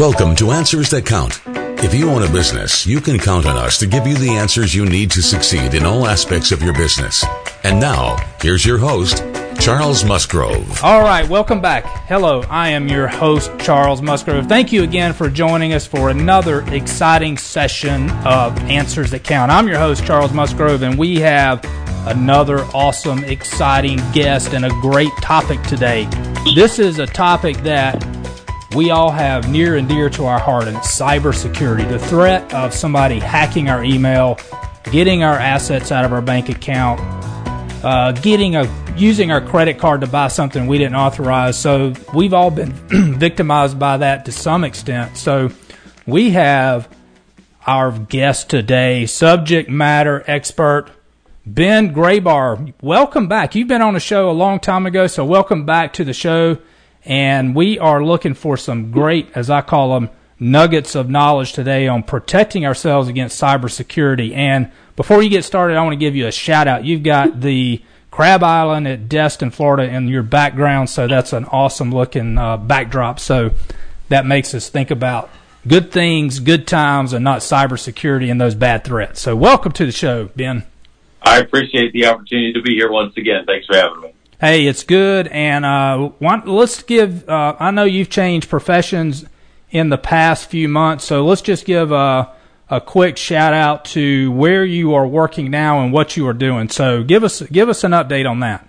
Welcome to Answers That Count. If you own a business, you can count on us to give you the answers you need to succeed in all aspects of your business. And now, here's your host, Charles Musgrove. All right, welcome back. Hello, I am your host, Charles Musgrove. Thank you again for joining us for another exciting session of Answers That Count. I'm your host, Charles Musgrove, and we have another awesome, exciting guest and a great topic today. This is a topic that we all have near and dear to our heart, and cybersecurity. The threat of somebody hacking our email, getting our assets out of our bank account, uh, getting a using our credit card to buy something we didn't authorize. So we've all been victimized by that to some extent. So we have our guest today, subject matter expert Ben Graybar. Welcome back. You've been on the show a long time ago, so welcome back to the show and we are looking for some great, as I call them, nuggets of knowledge today on protecting ourselves against cybersecurity. And before you get started, I want to give you a shout out. You've got the Crab Island at Destin, Florida, in your background, so that's an awesome looking uh, backdrop. So that makes us think about good things, good times, and not cybersecurity and those bad threats. So welcome to the show, Ben. I appreciate the opportunity to be here once again. Thanks for having me hey, it's good. And uh, let's give. Uh, I know you've changed professions in the past few months, so let's just give a, a quick shout out to where you are working now and what you are doing. So give us give us an update on that.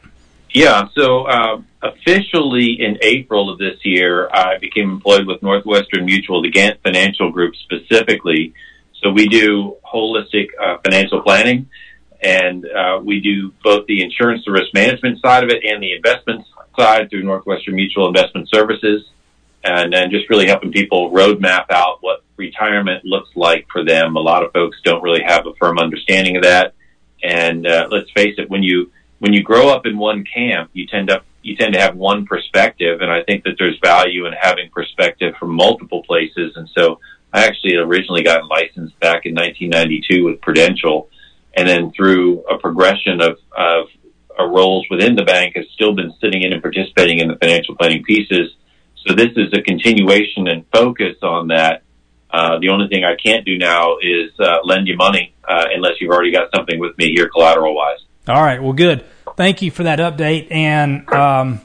Yeah. So uh, officially in April of this year, I became employed with Northwestern Mutual, the Gant Financial Group specifically. So we do holistic uh, financial planning and uh, we do both the insurance the risk management side of it and the investment side through Northwestern Mutual Investment Services, and then just really helping people roadmap out what retirement looks like for them. A lot of folks don't really have a firm understanding of that, and uh, let's face it, when you when you grow up in one camp, you tend to you tend to have one perspective, and I think that there's value in having perspective from multiple places. And so, I actually originally got licensed back in 1992 with Prudential and then through a progression of, of uh, roles within the bank has still been sitting in and participating in the financial planning pieces. So this is a continuation and focus on that. Uh, the only thing I can't do now is uh, lend you money uh, unless you've already got something with me here, collateral wise. All right. Well, good. Thank you for that update. And um,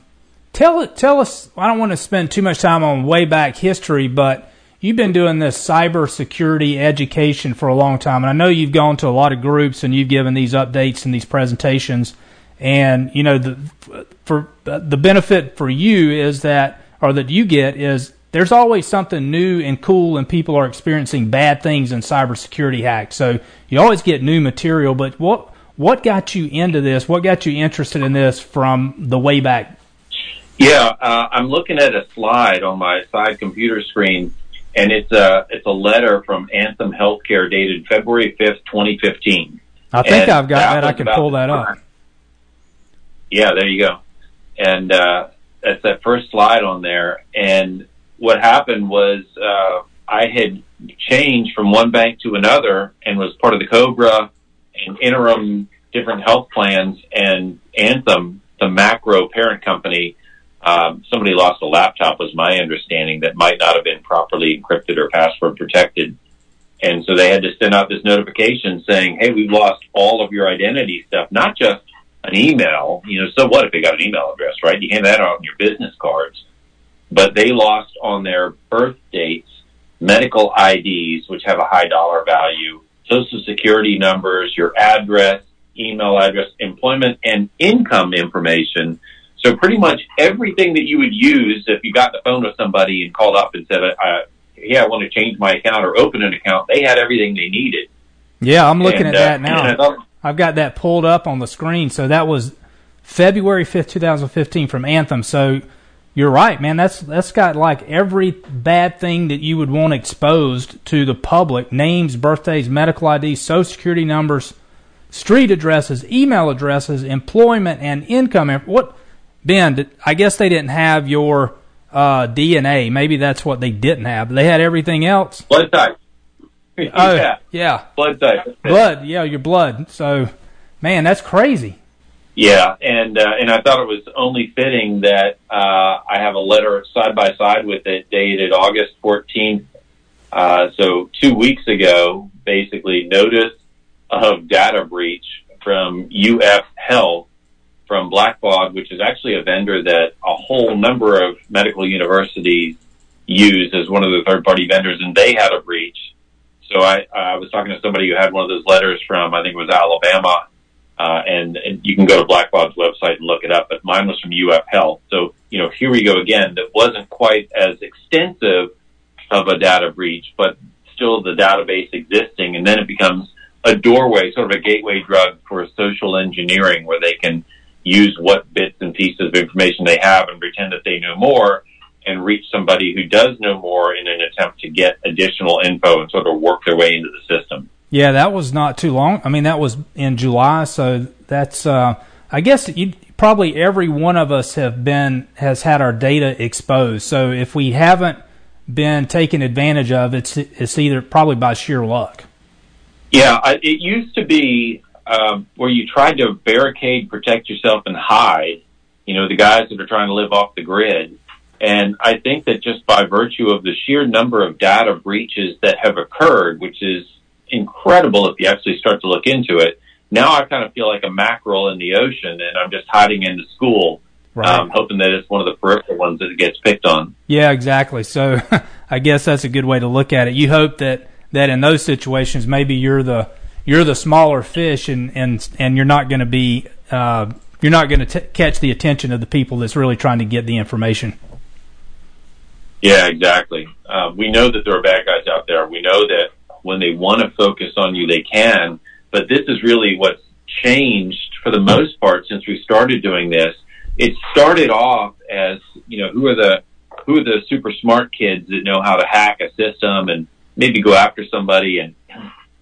tell tell us. I don't want to spend too much time on way back history, but you've been doing this cybersecurity education for a long time, and I know you've gone to a lot of groups and you've given these updates and these presentations. And you know, the for the benefit for you is that, or that you get is there's always something new and cool, and people are experiencing bad things in cybersecurity hacks. So you always get new material. But what what got you into this? What got you interested in this from the way back? Yeah, uh, I'm looking at a slide on my side computer screen and it's a it's a letter from Anthem Healthcare dated February fifth, twenty fifteen. I think and I've got that. that. I can pull that up. Yeah, there you go. And uh, that's that first slide on there. And what happened was uh, I had changed from one bank to another and was part of the Cobra and interim different health plans and Anthem, the macro parent company, um, somebody lost a laptop, was my understanding, that might not have been properly encrypted or password protected. And so they had to send out this notification saying, hey, we've lost all of your identity stuff, not just an email. You know, so what if they got an email address, right? You hand that out on your business cards. But they lost on their birth dates, medical IDs, which have a high dollar value, social security numbers, your address, email address, employment, and income information so pretty much everything that you would use if you got the phone with somebody and called up and said, uh, "Yeah, I want to change my account or open an account," they had everything they needed. Yeah, I'm looking and, at that uh, now. I've got that pulled up on the screen. So that was February fifth, two thousand fifteen, from Anthem. So you're right, man. That's that's got like every bad thing that you would want exposed to the public: names, birthdays, medical IDs, social security numbers, street addresses, email addresses, employment and income. What Ben, I guess they didn't have your uh, DNA. Maybe that's what they didn't have. They had everything else. Blood type. oh, yeah. yeah. Blood type. Blood. Yeah, your blood. So, man, that's crazy. Yeah, and uh, and I thought it was only fitting that uh, I have a letter side by side with it dated August 14th. Uh, so two weeks ago, basically notice of data breach from UF Health from Blackbaud, which is actually a vendor that a whole number of medical universities use as one of the third party vendors, and they had a breach. So I, I was talking to somebody who had one of those letters from, I think it was Alabama, uh, and, and you can go to Blackbaud's website and look it up, but mine was from UF Health. So, you know, here we go again. That wasn't quite as extensive of a data breach, but still the database existing. And then it becomes a doorway, sort of a gateway drug for social engineering where they can use what bits and pieces of information they have and pretend that they know more and reach somebody who does know more in an attempt to get additional info and sort of work their way into the system. Yeah, that was not too long. I mean, that was in July, so that's. Uh, I guess you, probably every one of us have been has had our data exposed. So if we haven't been taken advantage of, it's it's either probably by sheer luck. Yeah, I, it used to be where you tried to barricade, protect yourself, and hide. You know, the guys that are trying to live off the grid. And I think that just by virtue of the sheer number of data breaches that have occurred, which is incredible if you actually start to look into it, now I kind of feel like a mackerel in the ocean and I'm just hiding in the school, right. um, hoping that it's one of the peripheral ones that gets picked on. Yeah, exactly. So I guess that's a good way to look at it. You hope that, that in those situations, maybe you're the, you're the smaller fish and, and, and you're not going to be, uh, you're not going to catch the attention of the people that's really trying to get the information. Yeah, exactly. Uh, we know that there are bad guys out there. We know that when they want to focus on you, they can. But this is really what's changed for the most part since we started doing this. It started off as, you know, who are the, who are the super smart kids that know how to hack a system and maybe go after somebody. And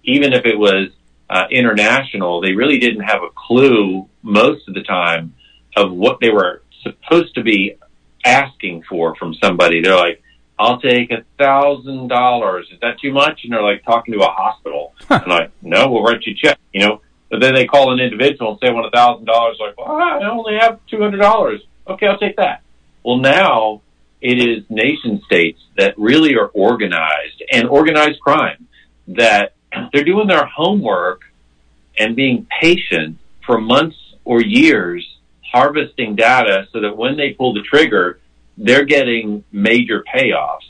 even if it was uh, international, they really didn't have a clue most of the time of what they were supposed to be asking for from somebody. They're like, I'll take a thousand dollars. Is that too much? And they're like talking to a hospital. and like, no, we'll write you a check, you know. But then they call an individual and say, I want a thousand dollars. Like, well, I only have two hundred dollars. Okay, I'll take that. Well, now it is nation states that really are organized and organized crime that they're doing their homework and being patient for months or years harvesting data so that when they pull the trigger, they're getting major payoffs.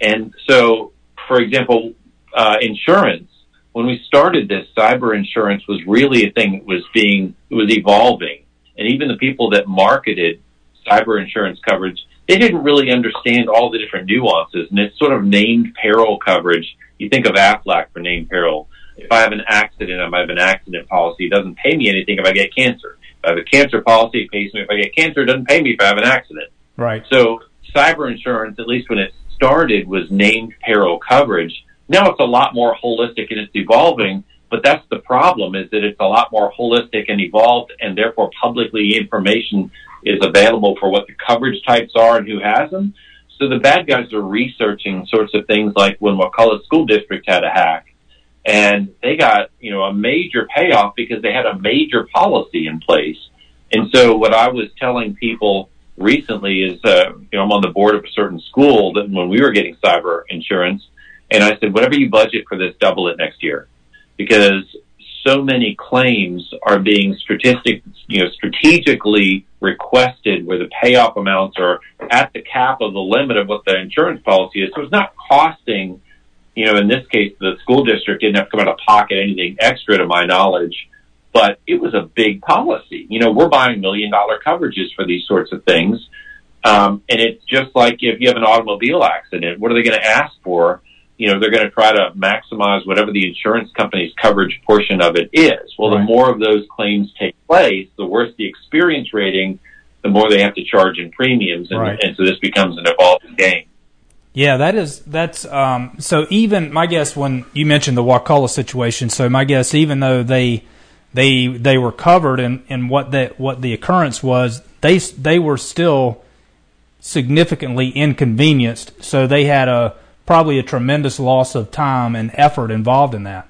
And so, for example, uh, insurance, when we started this, cyber insurance was really a thing that was being, it was evolving. And even the people that marketed cyber insurance coverage, they didn't really understand all the different nuances. And it's sort of named peril coverage. You think of Aflac for named peril. If I have an accident, I have an accident policy. It doesn't pay me anything if I get cancer. If I have a cancer policy, it pays me if I get cancer. It doesn't pay me if I have an accident. Right. So cyber insurance, at least when it started, was named peril coverage. Now it's a lot more holistic and it's evolving, but that's the problem is that it's a lot more holistic and evolved and therefore publicly information is available for what the coverage types are and who has them. So the bad guys are researching sorts of things like when Wakulla School District had a hack and they got, you know, a major payoff because they had a major policy in place. And so what I was telling people recently is, uh, you know, I'm on the board of a certain school that when we were getting cyber insurance and I said, whatever you budget for this, double it next year because so many claims are being statistic, you know, strategically requested where the payoff amounts are at the cap of the limit of what the insurance policy is. So it's not costing you know, in this case, the school district didn't have to come out of pocket anything extra to my knowledge, but it was a big policy. You know, we're buying million dollar coverages for these sorts of things. Um, and it's just like if you have an automobile accident, what are they going to ask for? You know, they're going to try to maximize whatever the insurance company's coverage portion of it is. Well, right. the more of those claims take place, the worse the experience rating, the more they have to charge in premiums. And, right. and so this becomes an evolving game. Yeah, that is that's um, so. Even my guess when you mentioned the Wakulla situation, so my guess, even though they they they were covered in, in what that what the occurrence was, they they were still significantly inconvenienced. So they had a probably a tremendous loss of time and effort involved in that.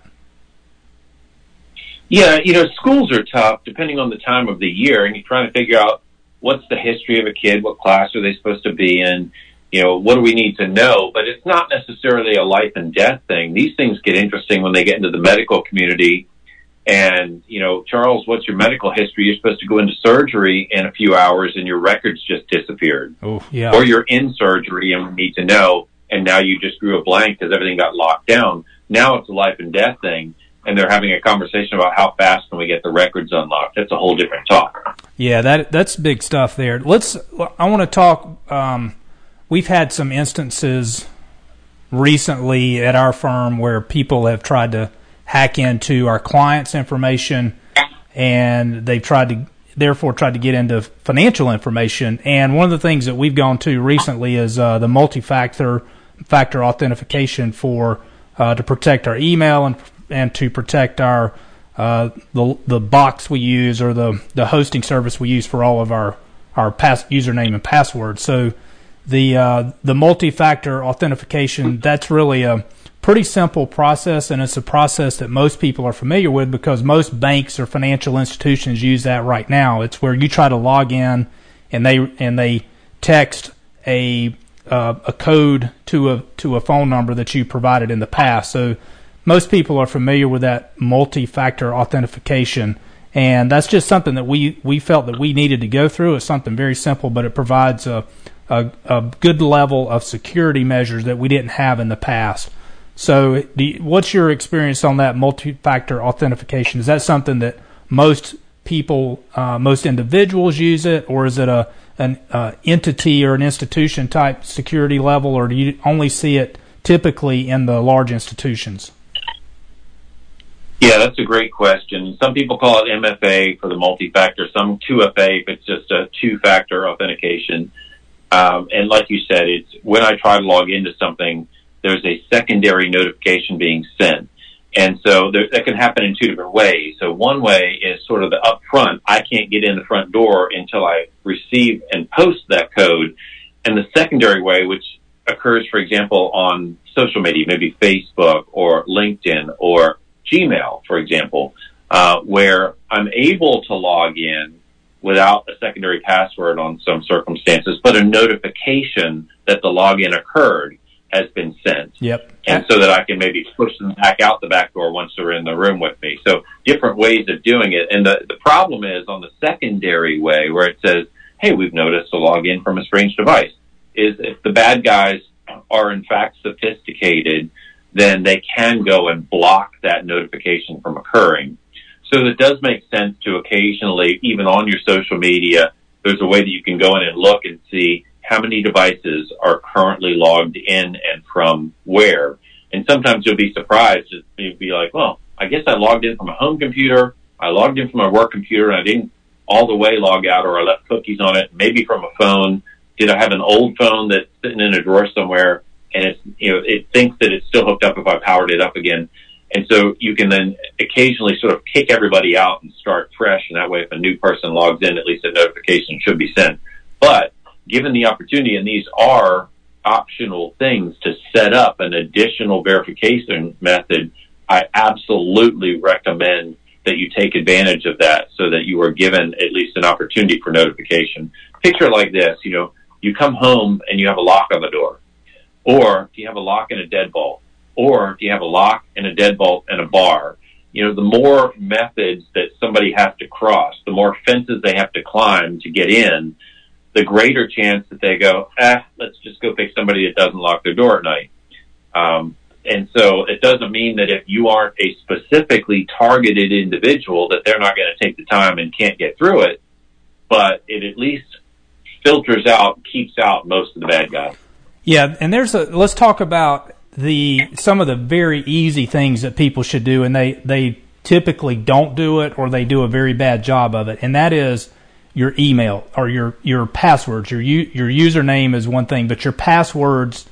Yeah, you know, schools are tough depending on the time of the year, and you're trying to figure out what's the history of a kid, what class are they supposed to be in, you know, what do we need to know? But it's not necessarily a life and death thing. These things get interesting when they get into the medical community. And, you know, Charles, what's your medical history? You're supposed to go into surgery in a few hours and your records just disappeared. Oh, yeah. Or you're in surgery and we need to know, and now you just drew a blank because everything got locked down. Now it's a life and death thing and they're having a conversation about how fast can we get the records unlocked. That's a whole different talk. Yeah, that that's big stuff there. Let's. I want to talk. Um, we've had some instances recently at our firm where people have tried to hack into our clients' information, and they've tried to therefore tried to get into financial information. And one of the things that we've gone to recently is uh, the multi-factor factor authentication for uh, to protect our email and and to protect our uh, the the box we use or the the hosting service we use for all of our our pass username and password. So the uh, the multi-factor authentication that's really a pretty simple process, and it's a process that most people are familiar with because most banks or financial institutions use that right now. It's where you try to log in and they and they text a uh, a code to a to a phone number that you provided in the past. So most people are familiar with that multi-factor authentication, and that's just something that we we felt that we needed to go through. It's something very simple, but it provides a a, a good level of security measures that we didn't have in the past. So, you, what's your experience on that multi-factor authentication? Is that something that most people, uh, most individuals use it, or is it a an uh, entity or an institution type security level, or do you only see it typically in the large institutions? Yeah, that's a great question. Some people call it MFA for the multi-factor, some 2FA if it's just a two-factor authentication. Um, and like you said, it's when I try to log into something, there's a secondary notification being sent. And so there, that can happen in two different ways. So one way is sort of the upfront. I can't get in the front door until I receive and post that code. And the secondary way, which occurs, for example, on social media, maybe Facebook or LinkedIn or Gmail, for example, uh, where I'm able to log in without a secondary password on some circumstances, but a notification that the login occurred has been sent. Yep. And so that I can maybe push them back out the back door once they're in the room with me. So different ways of doing it. And the, the problem is on the secondary way where it says, hey, we've noticed a login from a strange device, is if the bad guys are in fact sophisticated, then they can go and block that notification from occurring. So it does make sense to occasionally, even on your social media, there's a way that you can go in and look and see how many devices are currently logged in and from where. And sometimes you'll be surprised. You'll be like, well, I guess I logged in from a home computer. I logged in from my work computer and I didn't all the way log out or I left cookies on it, maybe from a phone. Did I have an old phone that's sitting in a drawer somewhere? and it's you know it thinks that it's still hooked up if I powered it up again. And so you can then occasionally sort of kick everybody out and start fresh. And that way, if a new person logs in, at least a notification should be sent. But given the opportunity, and these are optional things to set up an additional verification method, I absolutely recommend that you take advantage of that so that you are given at least an opportunity for notification. Picture like this, you know, you come home and you have a lock on the door. Or if you have a lock and a deadbolt, or if you have a lock and a deadbolt and a bar, you know, the more methods that somebody has to cross, the more fences they have to climb to get in, the greater chance that they go, ah, let's just go pick somebody that doesn't lock their door at night. Um, and so it doesn't mean that if you aren't a specifically targeted individual that they're not going to take the time and can't get through it, but it at least filters out, keeps out most of the bad guys. Yeah, and there's a let's talk about the some of the very easy things that people should do and they they typically don't do it or they do a very bad job of it. And that is your email or your your passwords. Your your username is one thing, but your passwords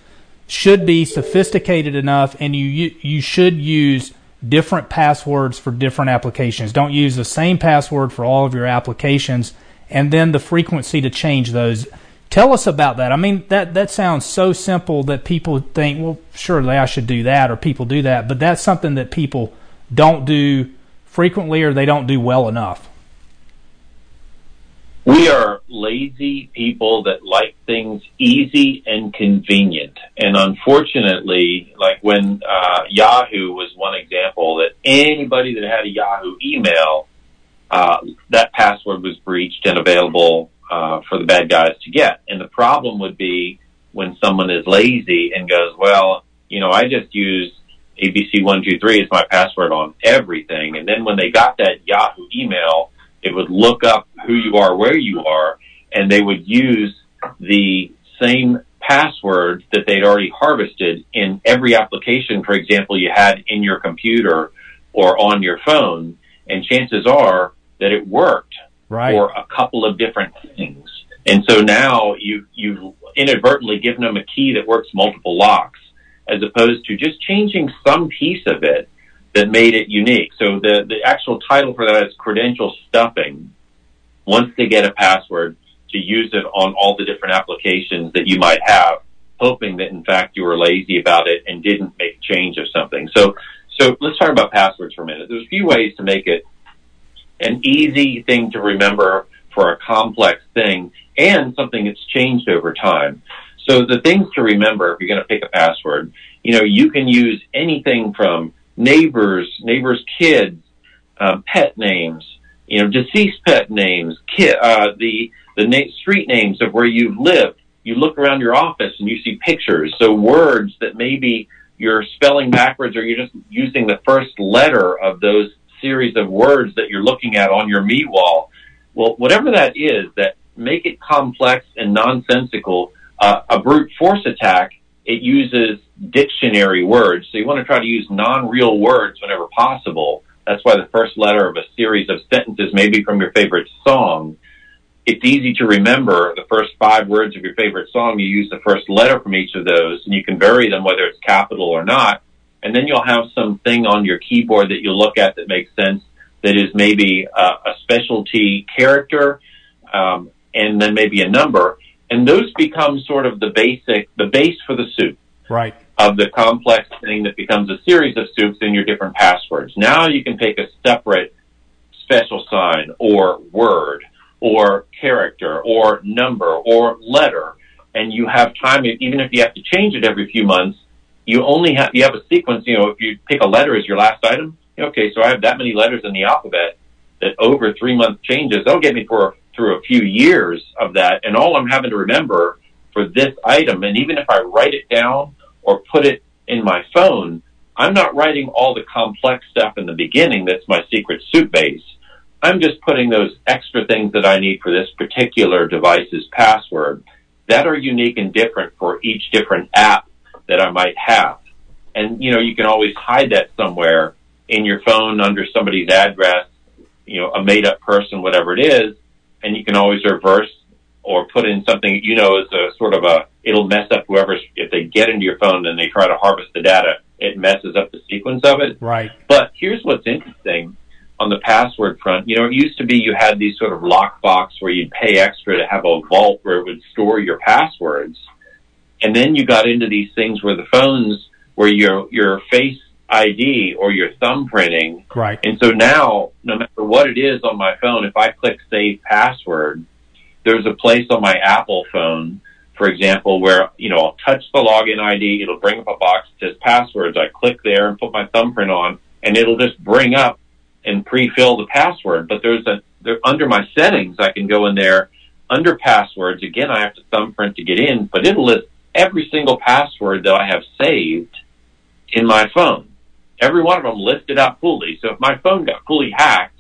should be sophisticated enough and you you should use different passwords for different applications. Don't use the same password for all of your applications and then the frequency to change those Tell us about that. I mean, that that sounds so simple that people think, well, surely I should do that, or people do that, but that's something that people don't do frequently or they don't do well enough? We are lazy people that like things easy and convenient. And unfortunately, like when uh, Yahoo was one example, that anybody that had a Yahoo email, uh, that password was breached and available uh, for the bad guys to get. And the problem would be when someone is lazy and goes, well, you know, I just use ABC123 as my password on everything. And then when they got that Yahoo email, it would look up who you are, where you are, and they would use the same password that they'd already harvested in every application, for example, you had in your computer or on your phone. And chances are that it worked right. for a couple of different things. And so now you, you've inadvertently given them a key that works multiple locks as opposed to just changing some piece of it that made it unique. So the, the actual title for that is credential stuffing. Once they get a password to use it on all the different applications that you might have, hoping that in fact you were lazy about it and didn't make change of something. So, so let's talk about passwords for a minute. There's a few ways to make it an easy thing to remember for a complex thing and something that's changed over time. So the things to remember if you're going to pick a password, you know, you can use anything from neighbors, neighbors' kids, uh, pet names, you know, deceased pet names, ki- uh, the the na- street names of where you've lived. You look around your office and you see pictures, so words that maybe you're spelling backwards or you're just using the first letter of those series of words that you're looking at on your me wall. Well, whatever that is, that make it complex and nonsensical. Uh, a brute force attack, it uses dictionary words. So you want to try to use non-real words whenever possible. That's why the first letter of a series of sentences may be from your favorite song. It's easy to remember the first five words of your favorite song. You use the first letter from each of those and you can vary them whether it's capital or not. And then you'll have something on your keyboard that you'll look at that makes sense that is maybe a, a specialty character, um, and then maybe a number. And those become sort of the basic, the base for the soup. Right. Of the complex thing that becomes a series of soups in your different passwords. Now you can take a separate special sign or word or character or number or letter and you have time, even if you have to change it every few months, you only have, you have a sequence, you know, if you pick a letter as your last item, okay, so I have that many letters in the alphabet that over three month changes, that'll get me for, through a few years of that. And all I'm having to remember for this item, and even if I write it down or put it in my phone, I'm not writing all the complex stuff in the beginning that's my secret soup base. I'm just putting those extra things that I need for this particular device's password that are unique and different for each different app that I might have. And, you know, you can always hide that somewhere in your phone under somebody's address, you know, a made up person, whatever it is, and you can always reverse or put in something you know is a sort of a it'll mess up whoever's if they get into your phone and they try to harvest the data, it messes up the sequence of it. Right. But here's what's interesting on the password front. You know, it used to be you had these sort of lockbox where you'd pay extra to have a vault where it would store your passwords. And then you got into these things where the phones where your your face ID or your thumbprinting. Right. And so now, no matter what it is on my phone, if I click save password, there's a place on my Apple phone, for example, where, you know, I'll touch the login ID, it'll bring up a box that says passwords. I click there and put my thumbprint on and it'll just bring up and pre-fill the password. But there's a, there, under my settings, I can go in there under passwords. Again, I have to thumbprint to get in, but it'll list every single password that I have saved in my phone. Every one of them listed out fully. So if my phone got fully hacked,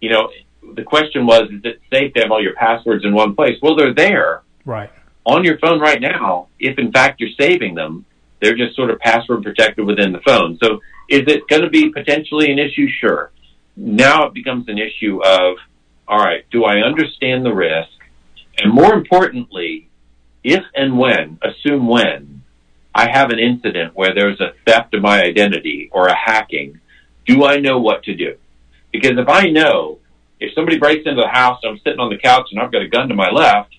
you know, the question was, is it safe to have all your passwords in one place? Well, they're there Right. on your phone right now. If in fact you're saving them, they're just sort of password protected within the phone. So is it going to be potentially an issue? Sure. Now it becomes an issue of, all right, do I understand the risk? And more importantly, if and when, assume when, I have an incident where there's a theft of my identity or a hacking, do I know what to do? Because if I know, if somebody breaks into the house, I'm sitting on the couch and I've got a gun to my left,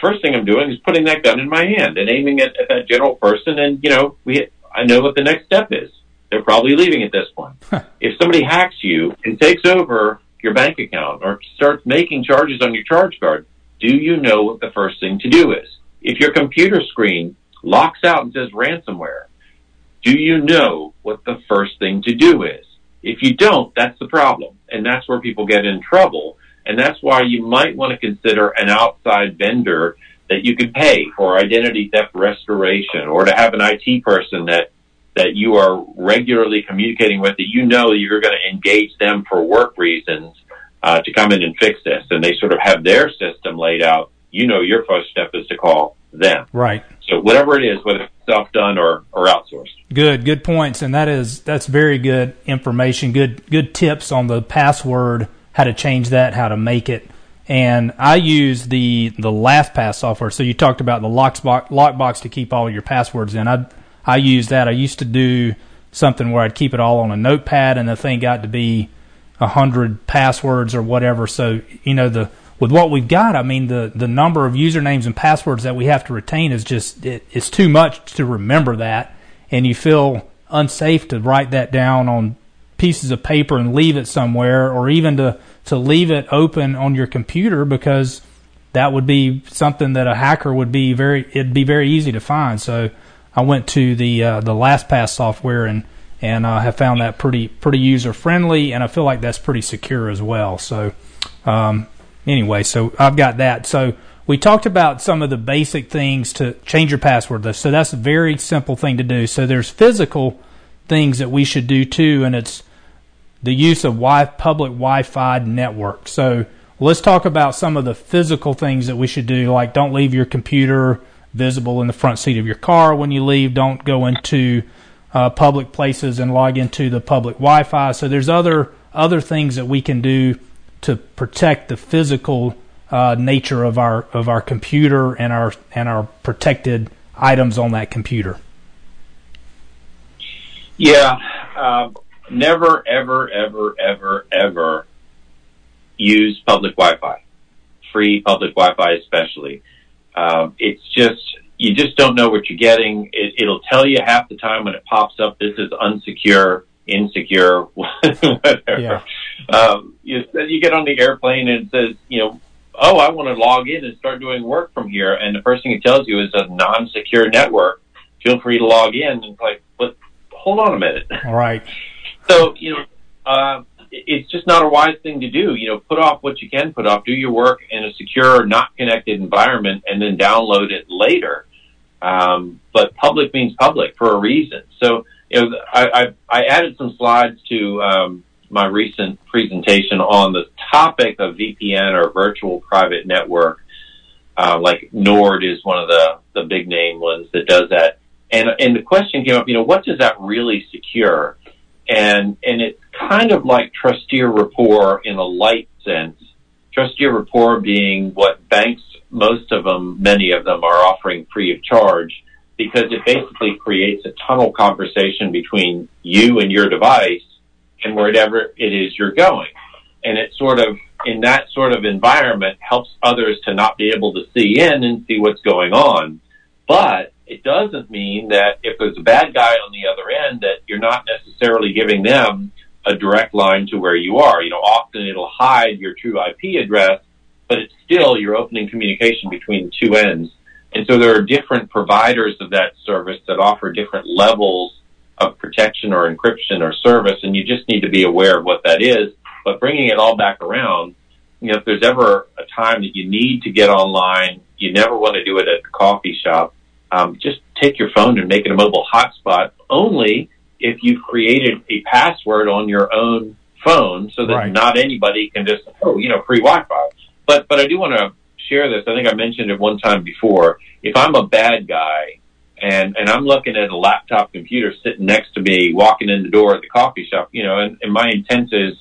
first thing I'm doing is putting that gun in my hand and aiming it at that general person. And, you know, we, I know what the next step is. they're probably leaving at this point. if somebody hacks you and takes over your bank account or starts making charges on your charge card, do you know what the first thing to do is? If your computer screen locks out and says ransomware, do you know what the first thing to do is? If you don't, that's the problem. And that's where people get in trouble. And that's why you might want to consider an outside vendor that you could pay for identity theft restoration or to have an IT person that that you are regularly communicating with that you know you're going to engage them for work reasons uh, to come in and fix this and they sort of have their system laid out you know your first step is to call them right so whatever it is whether it's self done or, or outsourced good good points and that is that's very good information good good tips on the password how to change that how to make it and I use the the LastPass software. So you talked about the lockbox lockbox to keep all your passwords in. I I use that. I used to do something where I'd keep it all on a notepad, and the thing got to be a hundred passwords or whatever. So you know the with what we've got, I mean the the number of usernames and passwords that we have to retain is just it, it's too much to remember that, and you feel unsafe to write that down on pieces of paper and leave it somewhere, or even to to leave it open on your computer because that would be something that a hacker would be very it'd be very easy to find. So I went to the uh, the LastPass software and and uh, have found that pretty pretty user friendly, and I feel like that's pretty secure as well. So um, anyway, so I've got that. So we talked about some of the basic things to change your password. So that's a very simple thing to do. So there's physical things that we should do too, and it's the use of wi- public Wi-Fi network. So let's talk about some of the physical things that we should do, like don't leave your computer visible in the front seat of your car when you leave. Don't go into uh, public places and log into the public Wi-Fi. So there's other other things that we can do to protect the physical uh, nature of our of our computer and our and our protected items on that computer. Yeah, uh, never, ever, ever, ever, ever use public Wi-Fi, free public Wi-Fi especially. Um, it's just you just don't know what you're getting. It, it'll tell you half the time when it pops up. This is unsecure, insecure, whatever. Yeah. Um, you you get on the airplane and it says, you know, oh, I want to log in and start doing work from here, and the first thing it tells you is a non-secure network. Feel free to log in. And it's like, but hold on a minute. All right. So you know, uh, it's just not a wise thing to do. You know, put off what you can put off. Do your work in a secure, not connected environment, and then download it later. Um, but public means public for a reason. So you know, I, I, I added some slides to um, my recent presentation on the topic of VPN or virtual private network. Uh, like Nord is one of the the big name ones that does that. And and the question came up, you know, what does that really secure? and and it's kind of like trusteer rapport in a light sense. Trusteer rapport being what banks, most of them, many of them, are offering free of charge because it basically creates a tunnel conversation between you and your device and wherever it is you're going, and it sort of in that sort of environment helps others to not be able to see in and see what's going on, but it doesn't mean that if there's a bad guy on the other end that you're not necessarily giving them a direct line to where you are. You know, often it'll hide your true IP address, but it's still you're opening communication between the two ends. And so there are different providers of that service that offer different levels of protection or encryption or service, and you just need to be aware of what that is. But bringing it all back around, you know, if there's ever a time that you need to get online, you never want to do it at the coffee shop um, just take your phone and make it a mobile hotspot only if you've created a password on your own phone so that right. not anybody can just, oh, you know, free Wi-Fi. But, but I do want to share this. I think I mentioned it one time before. If I'm a bad guy and, and I'm looking at a laptop computer sitting next to me, walking in the door at the coffee shop, you know, and, and my intent is,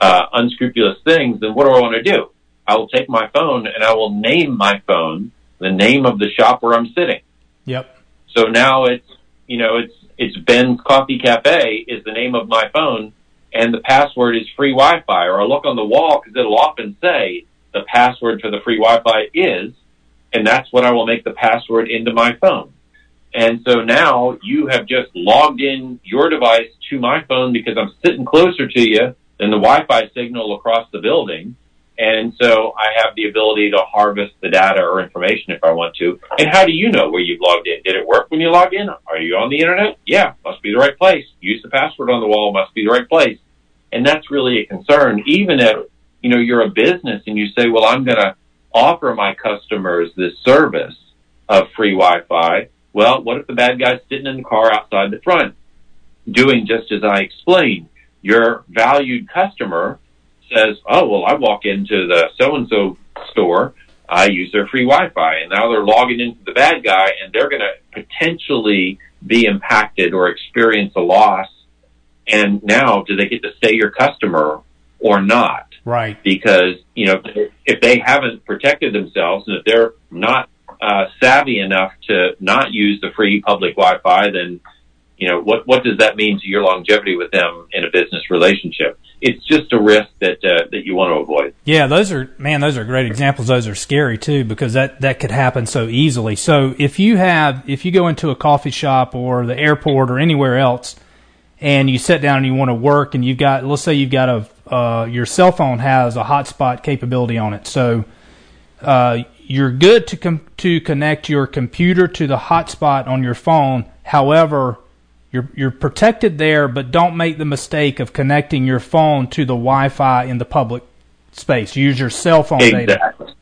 uh, unscrupulous things, then what do I want to do? I will take my phone and I will name my phone the name of the shop where I'm sitting. Yep. So now it's, you know, it's, it's Ben's Coffee Cafe is the name of my phone and the password is free Wi-Fi or I look on the wall because it'll often say the password for the free Wi-Fi is, and that's what I will make the password into my phone. And so now you have just logged in your device to my phone because I'm sitting closer to you than the Wi-Fi signal across the building. And so I have the ability to harvest the data or information if I want to. And how do you know where you've logged in? Did it work when you logged in? Are you on the internet? Yeah, must be the right place. Use the password on the wall, must be the right place. And that's really a concern, even if, you know, you're a business and you say, well, I'm going to offer my customers this service of free Wi-Fi. Well, what if the bad guy's sitting in the car outside the front doing just as I explained? Your valued customer says, oh, well, I walk into the so-and-so store, I use their free Wi-Fi, and now they're logging into the bad guy, and they're going to potentially be impacted or experience a loss. And now, do they get to stay your customer or not? Right. Because, you know, if they haven't protected themselves and if they're not uh, savvy enough to not use the free public Wi-Fi, then, you know, what, what does that mean to your longevity with them in a business relationship? it's just a risk that uh, that you want to avoid. Yeah, those are man, those are great examples. Those are scary too because that that could happen so easily. So if you have if you go into a coffee shop or the airport or anywhere else, and you sit down and you want to work, and you've got let's say you've got a uh, your cell phone has a hotspot capability on it, so uh, you're good to com- to connect your computer to the hotspot on your phone. However you're you're protected there, but don't make the mistake of connecting your phone to the Wi-Fi in the public space. Use your cell phone exactly. data.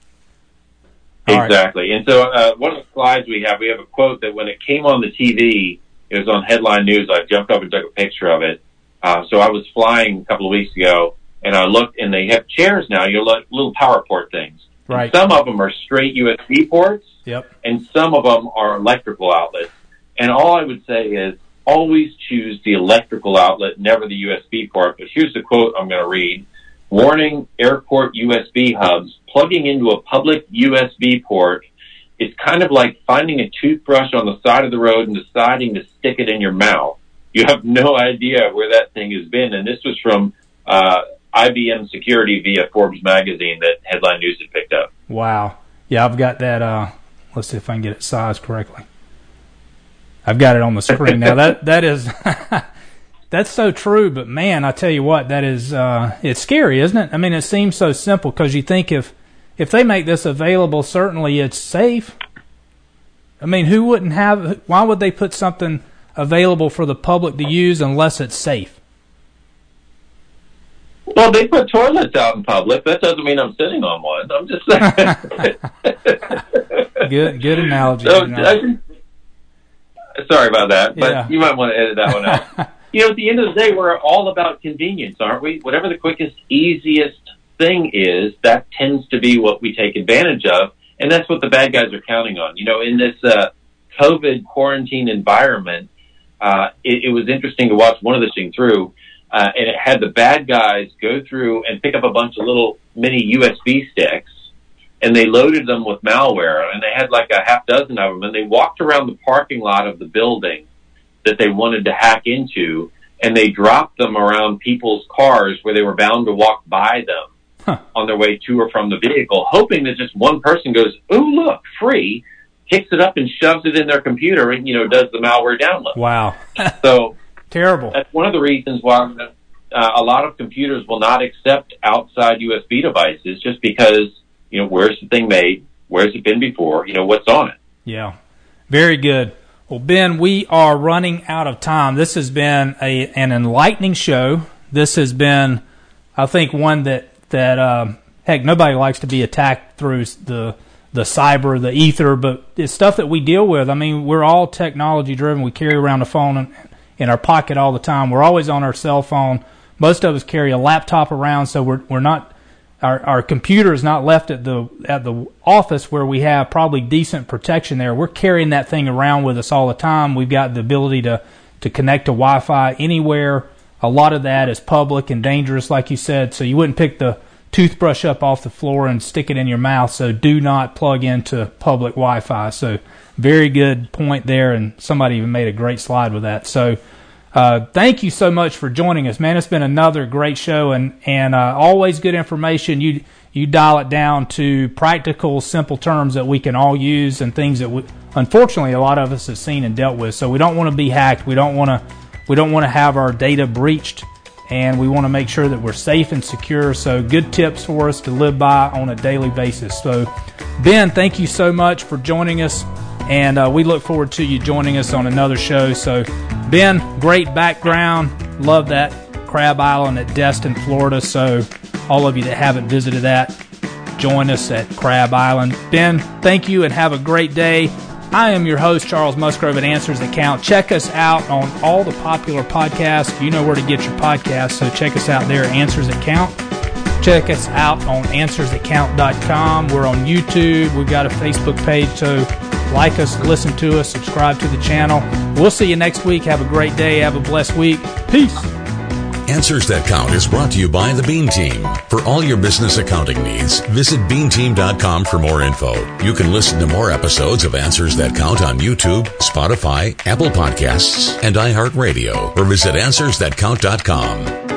Exactly. Right. And so uh, one of the slides we have, we have a quote that when it came on the TV, it was on headline news. I jumped up and took a picture of it. Uh, so I was flying a couple of weeks ago, and I looked, and they have chairs now. You like little power port things. Right. And some of them are straight USB ports. Yep. And some of them are electrical outlets. And all I would say is always choose the electrical outlet, never the USB port. But here's the quote I'm going to read. Warning airport USB hubs, plugging into a public USB port is kind of like finding a toothbrush on the side of the road and deciding to stick it in your mouth. You have no idea where that thing has been. And this was from uh, IBM Security via Forbes magazine that Headline News had picked up. Wow. Yeah, I've got that. Uh, let's see if I can get it sized correctly. I've got it on the screen now. That that is that's so true. But man, I tell you what, that is uh, it's scary, isn't it? I mean, it seems so simple because you think if if they make this available, certainly it's safe. I mean, who wouldn't have? Why would they put something available for the public to use unless it's safe? Well, they put toilets out in public. That doesn't mean I'm sitting on one. I'm just saying. good, good analogy. So, I, Sorry about that, but yeah. you might want to edit that one out. you know, at the end of the day, we're all about convenience, aren't we? Whatever the quickest, easiest thing is, that tends to be what we take advantage of, and that's what the bad guys are counting on. You know, in this uh, COVID quarantine environment, uh, it, it was interesting to watch one of the thing through, uh, and it had the bad guys go through and pick up a bunch of little mini USB sticks and they loaded them with malware and they had like a half dozen of them and they walked around the parking lot of the building that they wanted to hack into and they dropped them around people's cars where they were bound to walk by them huh. on their way to or from the vehicle, hoping that just one person goes, "Oh, look, free," picks it up and shoves it in their computer and you know does the malware download. Wow! so terrible. That's one of the reasons why uh, a lot of computers will not accept outside USB devices, just because you know, where's the thing made? Where's it been before? You know, what's on it? Yeah. Very good. Well, Ben, we are running out of time. This has been a an enlightening show. This has been, I think, one that that um, heck nobody likes to be attacked through the the cyber, the ether, but it's stuff that we deal with. I mean, we're all technology driven. We carry around a phone in, in our pocket all the time. We're always on our cell phone. Most of us carry a laptop around, so we're we're not our, our computer is not left at the at the office where we have probably decent protection there. We're carrying that thing around with us all the time. We've got the ability to to connect to Wi-Fi anywhere. A lot of that is public and dangerous, like you said. So you wouldn't pick the toothbrush up off the floor and stick it in your mouth. So do not plug into public Wi-Fi. So very good point there, and somebody even made a great slide with that. So uh, thank you so much for joining us, man. It's been another great show, and and uh, always good information. You you dial it down to practical, simple terms that we can all use, and things that we, unfortunately a lot of us have seen and dealt with. So we don't want to be hacked. We don't want to we don't want to have our data breached and we want to make sure that we're safe and secure. So, good tips for us to live by on a daily basis. So, Ben, thank you so much for joining us, and uh, we look forward to you joining us on another show. So, Ben, great background. Love that Crab Island at Destin, Florida. So, all of you that haven't visited that, join us at Crab Island. Ben, thank you and have a great day. I am your host, Charles Musgrove at Answers That Count. Check us out on all the popular podcasts. You know where to get your podcasts, so check us out there, Answers That Count. Check us out on answersthatcount.com. We're on YouTube. We've got a Facebook page, so like us, listen to us, subscribe to the channel. We'll see you next week. Have a great day. Have a blessed week. Peace. Answers That Count is brought to you by the Bean Team. For all your business accounting needs, visit beanteam.com for more info. You can listen to more episodes of Answers That Count on YouTube, Spotify, Apple Podcasts, and iHeartRadio, or visit answersthatcount.com.